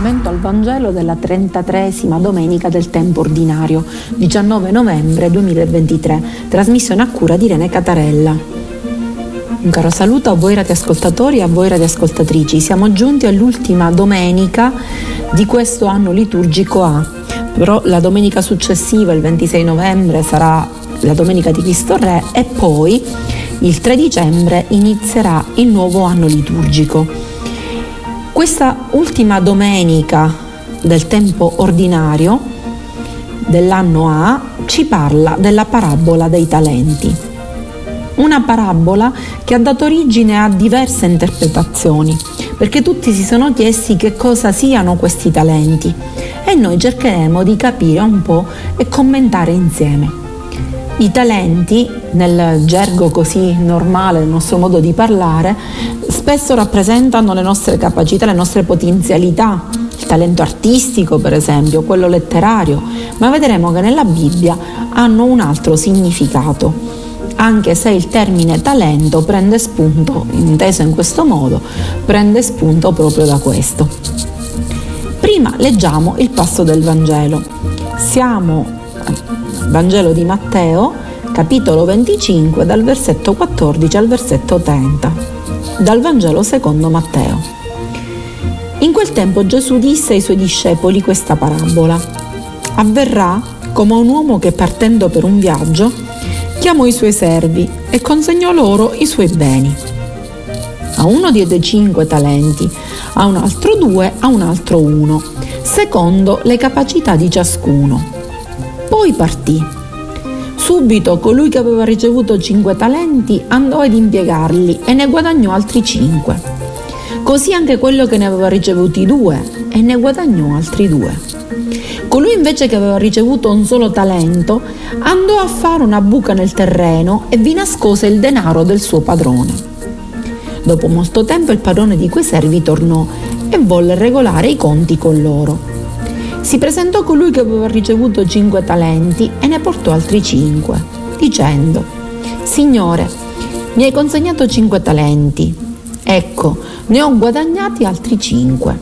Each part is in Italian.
commento al Vangelo della 33esima domenica del tempo ordinario, 19 novembre 2023, trasmissione a cura di Irene Catarella. Un caro saluto a voi radioascoltatori e a voi radioascoltatrici. Siamo giunti all'ultima domenica di questo anno liturgico A. Però la domenica successiva, il 26 novembre, sarà la domenica di Cristo Re e poi il 3 dicembre inizierà il nuovo anno liturgico. Questa ultima domenica del tempo ordinario dell'anno A ci parla della parabola dei talenti. Una parabola che ha dato origine a diverse interpretazioni, perché tutti si sono chiesti che cosa siano questi talenti e noi cercheremo di capire un po' e commentare insieme. I talenti, nel gergo così normale, nel nostro modo di parlare, spesso rappresentano le nostre capacità, le nostre potenzialità, il talento artistico per esempio, quello letterario, ma vedremo che nella Bibbia hanno un altro significato, anche se il termine talento prende spunto, inteso in questo modo, prende spunto proprio da questo. Prima leggiamo il passo del Vangelo. Siamo Vangelo di Matteo, capitolo 25, dal versetto 14 al versetto 30. Dal Vangelo secondo Matteo. In quel tempo Gesù disse ai suoi discepoli questa parabola. Avverrà come un uomo che partendo per un viaggio chiamò i suoi servi e consegnò loro i suoi beni. A uno diede cinque talenti, a un altro due, a un altro uno, secondo le capacità di ciascuno poi partì. Subito colui che aveva ricevuto cinque talenti andò ad impiegarli e ne guadagnò altri cinque. Così anche quello che ne aveva ricevuti due e ne guadagnò altri due. Colui invece che aveva ricevuto un solo talento andò a fare una buca nel terreno e vi nascose il denaro del suo padrone. Dopo molto tempo il padrone di quei servi tornò e volle regolare i conti con loro. Si presentò colui che aveva ricevuto cinque talenti e ne portò altri cinque, dicendo, Signore, mi hai consegnato cinque talenti, ecco, ne ho guadagnati altri cinque.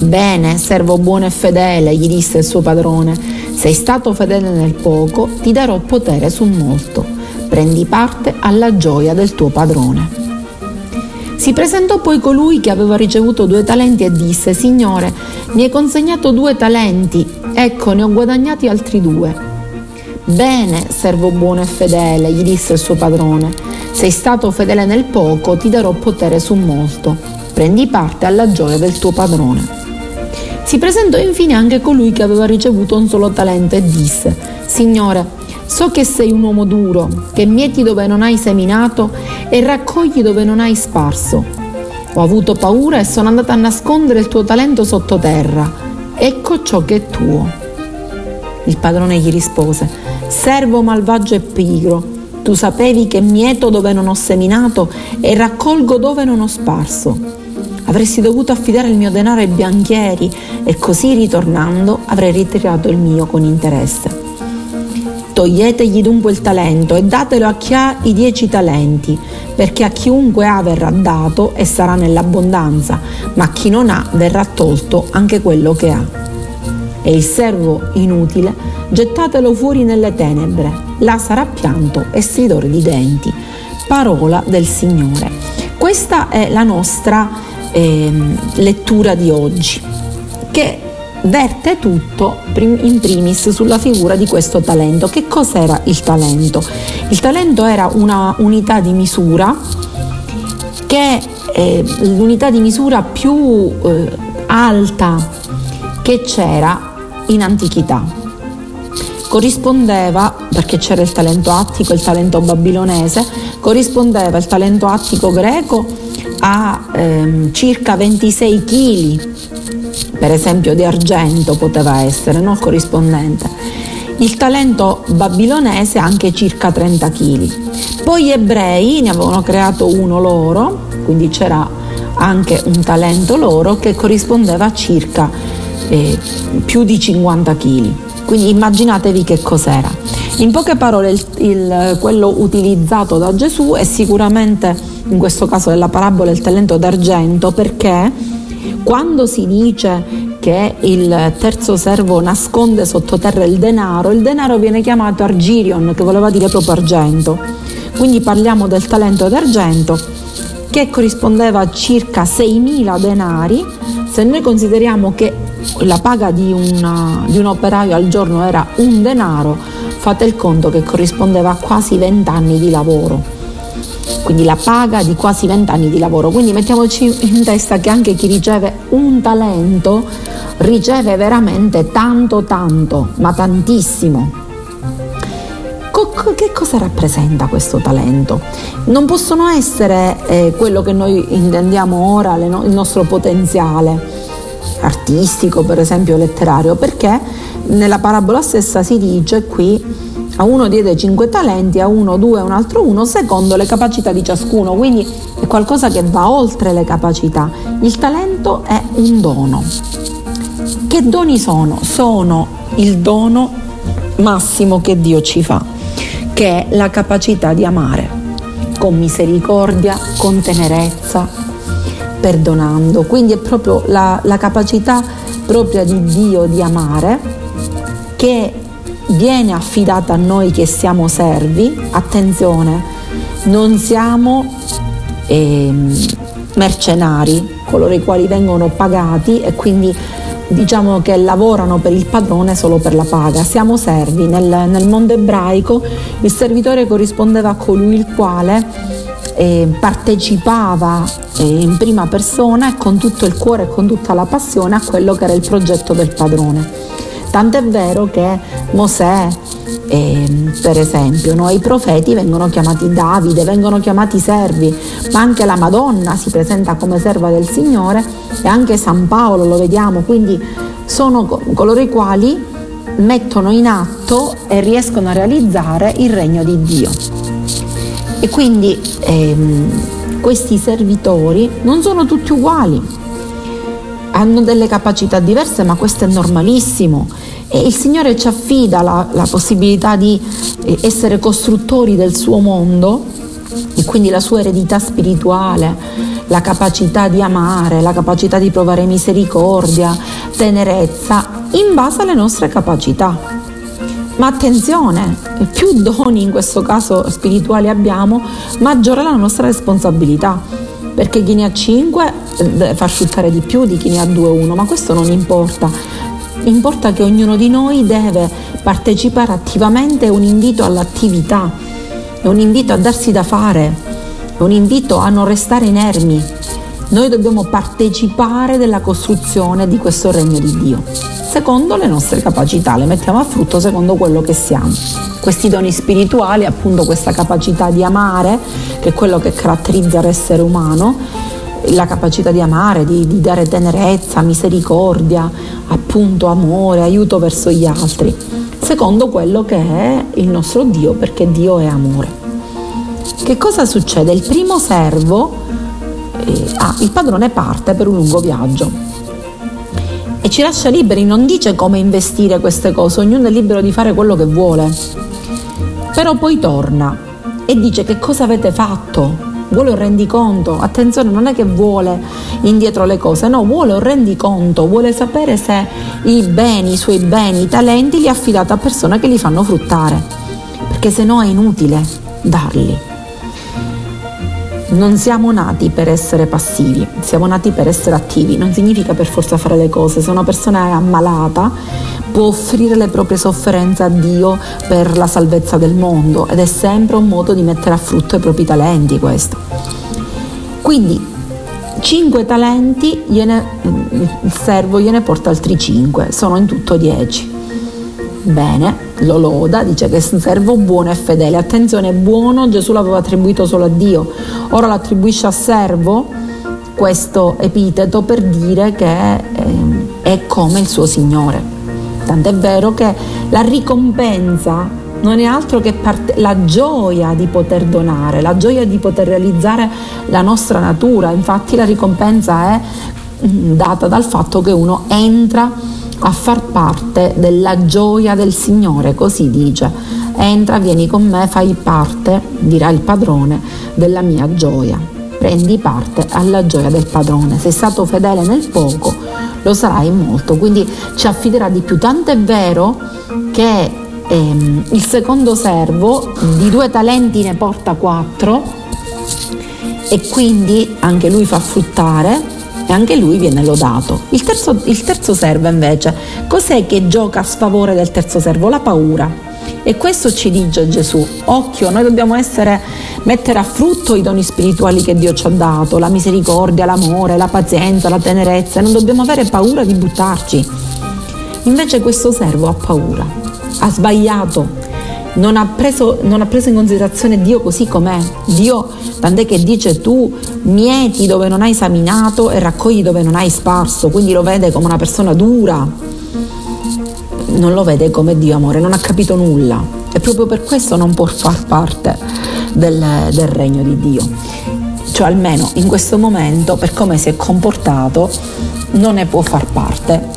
Bene, servo buono e fedele, gli disse il suo padrone, sei stato fedele nel poco, ti darò potere su molto. Prendi parte alla gioia del tuo padrone. Si presentò poi colui che aveva ricevuto due talenti e disse, Signore, mi hai consegnato due talenti, ecco ne ho guadagnati altri due. Bene, servo buono e fedele, gli disse il suo padrone, sei stato fedele nel poco, ti darò potere su molto. Prendi parte alla gioia del tuo padrone. Si presentò infine anche colui che aveva ricevuto un solo talento e disse, Signore, So che sei un uomo duro, che mieti dove non hai seminato e raccogli dove non hai sparso. Ho avuto paura e sono andata a nascondere il tuo talento sottoterra. Ecco ciò che è tuo. Il padrone gli rispose, servo malvagio e pigro, tu sapevi che mieto dove non ho seminato e raccolgo dove non ho sparso. Avresti dovuto affidare il mio denaro ai bianchieri e così ritornando avrei ritirato il mio con interesse. Toglietegli dunque il talento e datelo a chi ha i dieci talenti, perché a chiunque ha verrà dato e sarà nell'abbondanza, ma a chi non ha verrà tolto anche quello che ha. E il servo inutile gettatelo fuori nelle tenebre, là sarà pianto e stridore di denti. Parola del Signore. Questa è la nostra eh, lettura di oggi, che verte tutto in primis sulla figura di questo talento. Che cos'era il talento? Il talento era una unità di misura che è l'unità di misura più eh, alta che c'era in antichità. Corrispondeva, perché c'era il talento attico il talento babilonese, corrispondeva il talento attico greco a ehm, circa 26 kg per esempio di argento poteva essere, no? corrispondente. Il talento babilonese anche circa 30 kg. Poi gli ebrei ne avevano creato uno loro, quindi c'era anche un talento loro che corrispondeva a circa eh, più di 50 kg. Quindi immaginatevi che cos'era. In poche parole il, il, quello utilizzato da Gesù è sicuramente in questo caso della parabola il talento d'argento perché Quando si dice che il terzo servo nasconde sottoterra il denaro, il denaro viene chiamato argirion, che voleva dire proprio argento. Quindi parliamo del talento d'argento che corrispondeva a circa 6.000 denari. Se noi consideriamo che la paga di, una, di un operaio al giorno era un denaro, fate il conto che corrispondeva a quasi 20 anni di lavoro quindi la paga di quasi 20 anni di lavoro. Quindi mettiamoci in testa che anche chi riceve un talento riceve veramente tanto tanto, ma tantissimo. che cosa rappresenta questo talento? Non possono essere eh, quello che noi intendiamo ora, il nostro potenziale artistico, per esempio letterario, perché nella parabola stessa si dice qui a uno diede cinque talenti, a uno due, a un altro uno, secondo le capacità di ciascuno, quindi è qualcosa che va oltre le capacità. Il talento è un dono. Che doni sono? Sono il dono massimo che Dio ci fa, che è la capacità di amare con misericordia, con tenerezza, perdonando. Quindi è proprio la, la capacità propria di Dio di amare che viene affidata a noi che siamo servi, attenzione, non siamo eh, mercenari, coloro i quali vengono pagati e quindi diciamo che lavorano per il padrone solo per la paga, siamo servi. Nel, nel mondo ebraico il servitore corrispondeva a colui il quale eh, partecipava eh, in prima persona e con tutto il cuore e con tutta la passione a quello che era il progetto del padrone. Tant'è vero che Mosè, eh, per esempio, no? i profeti vengono chiamati Davide, vengono chiamati servi, ma anche la Madonna si presenta come serva del Signore e anche San Paolo lo vediamo, quindi sono coloro i quali mettono in atto e riescono a realizzare il regno di Dio. E quindi ehm, questi servitori non sono tutti uguali, hanno delle capacità diverse, ma questo è normalissimo. E il Signore ci affida la, la possibilità di eh, essere costruttori del suo mondo e quindi la sua eredità spirituale, la capacità di amare, la capacità di provare misericordia, tenerezza, in base alle nostre capacità. Ma attenzione, più doni in questo caso spirituali abbiamo, maggiore è la nostra responsabilità perché chi ne ha 5 eh, deve far sfruttare di più di chi ne ha 2 o 1, ma questo non importa. Importa che ognuno di noi deve partecipare attivamente, è un invito all'attività, è un invito a darsi da fare, è un invito a non restare inermi. Noi dobbiamo partecipare della costruzione di questo regno di Dio, secondo le nostre capacità, le mettiamo a frutto secondo quello che siamo questi doni spirituali, appunto questa capacità di amare, che è quello che caratterizza l'essere umano, la capacità di amare, di, di dare tenerezza, misericordia, appunto amore, aiuto verso gli altri, secondo quello che è il nostro Dio, perché Dio è amore. Che cosa succede? Il primo servo, eh, ah, il padrone parte per un lungo viaggio e ci lascia liberi, non dice come investire queste cose, ognuno è libero di fare quello che vuole. Però poi torna e dice che cosa avete fatto? Vuole un rendiconto, attenzione, non è che vuole indietro le cose, no, vuole un rendiconto, vuole sapere se i beni, i suoi beni, i talenti li ha affidati a persone che li fanno fruttare, perché se no è inutile darli. Non siamo nati per essere passivi, siamo nati per essere attivi, non significa per forza fare le cose, se una persona è ammalata può offrire le proprie sofferenze a Dio per la salvezza del mondo ed è sempre un modo di mettere a frutto i propri talenti questo. Quindi cinque talenti, gliene, il servo gliene porta altri cinque, sono in tutto dieci. Bene, lo loda, dice che è un servo buono e fedele. Attenzione, buono Gesù l'aveva attribuito solo a Dio, ora lo attribuisce a servo questo epiteto per dire che ehm, è come il suo Signore. Tant'è vero che la ricompensa non è altro che parte, la gioia di poter donare, la gioia di poter realizzare la nostra natura. Infatti la ricompensa è mm, data dal fatto che uno entra a far parte della gioia del Signore, così dice. Entra, vieni con me, fai parte, dirà il padrone, della mia gioia. Prendi parte alla gioia del padrone. Sei stato fedele nel poco, lo sarai molto, quindi ci affiderà di più. Tanto è vero che ehm, il secondo servo di due talenti ne porta quattro e quindi anche lui fa fruttare e anche lui viene lodato. Il terzo, il terzo servo invece, cos'è che gioca a sfavore del terzo servo? La paura. E questo ci dice Gesù, occhio, noi dobbiamo essere, mettere a frutto i doni spirituali che Dio ci ha dato, la misericordia, l'amore, la pazienza, la tenerezza, non dobbiamo avere paura di buttarci. Invece questo servo ha paura, ha sbagliato, non ha, preso, non ha preso in considerazione Dio così com'è. Dio, tant'è che dice tu mieti dove non hai esaminato e raccogli dove non hai sparso, quindi lo vede come una persona dura, non lo vede come Dio amore, non ha capito nulla e proprio per questo non può far parte del, del regno di Dio. Cioè almeno in questo momento, per come si è comportato, non ne può far parte.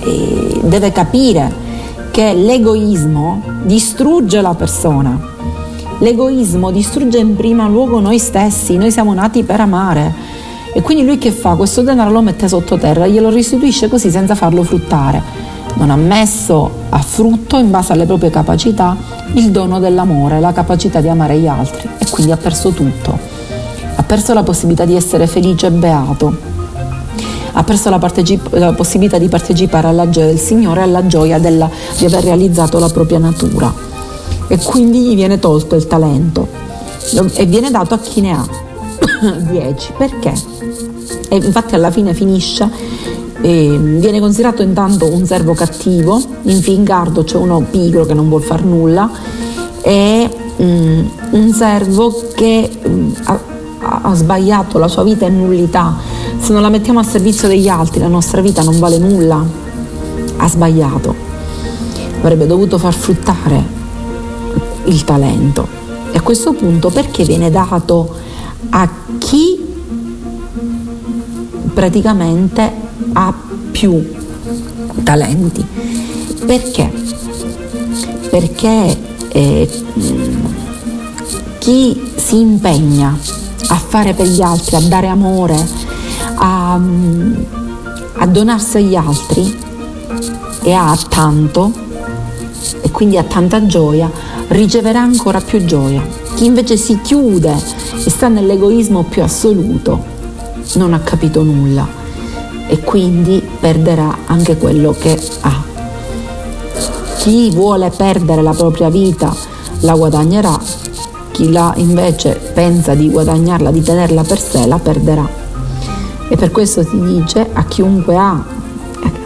E deve capire che l'egoismo distrugge la persona. L'egoismo distrugge in primo luogo noi stessi, noi siamo nati per amare. E quindi lui che fa? Questo denaro lo mette sottoterra, glielo restituisce così senza farlo fruttare non ha messo a frutto in base alle proprie capacità il dono dell'amore, la capacità di amare gli altri e quindi ha perso tutto. Ha perso la possibilità di essere felice e beato. Ha perso la, partecip- la possibilità di partecipare alla gioia del Signore e alla gioia della, di aver realizzato la propria natura. E quindi gli viene tolto il talento e viene dato a chi ne ha 10. Perché? E infatti alla fine finisce e viene considerato intanto un servo cattivo, in Fingardo c'è uno pigro che non vuol far nulla e um, un servo che um, ha, ha, sbagliato la sua vita in nullità. Se non la mettiamo a servizio degli altri la nostra vita non vale nulla. Ha sbagliato. Avrebbe dovuto far fruttare il talento. E a questo punto perché viene dato a chi praticamente ha più talenti. Perché? Perché eh, chi si impegna a fare per gli altri, a dare amore, a, a donarsi agli altri e ha tanto e quindi ha tanta gioia, riceverà ancora più gioia. Chi invece si chiude e sta nell'egoismo più assoluto non ha capito nulla e quindi perderà anche quello che ha. Chi vuole perdere la propria vita la guadagnerà, chi la invece pensa di guadagnarla, di tenerla per sé, la perderà. E per questo si dice a chiunque ha,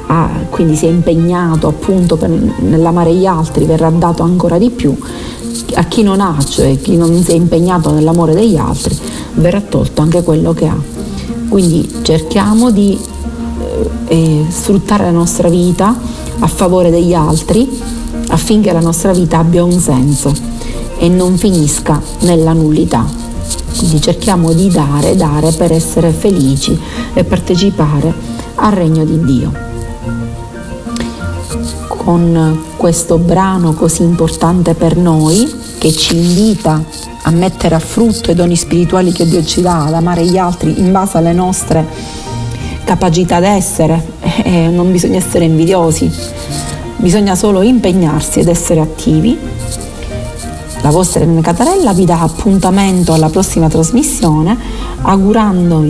ha quindi si è impegnato appunto per, nell'amare gli altri, verrà dato ancora di più. A chi non ha, cioè chi non si è impegnato nell'amore degli altri, verrà tolto anche quello che ha. Quindi cerchiamo di eh, sfruttare la nostra vita a favore degli altri affinché la nostra vita abbia un senso e non finisca nella nullità. Quindi cerchiamo di dare, dare per essere felici e partecipare al regno di Dio. Con questo brano così importante per noi, che ci invita a mettere a frutto i doni spirituali che Dio ci dà, ad amare gli altri in base alle nostre capacità d'essere, eh, non bisogna essere invidiosi, bisogna solo impegnarsi ed essere attivi. La vostra Irene Catarella vi dà appuntamento alla prossima trasmissione augurandovi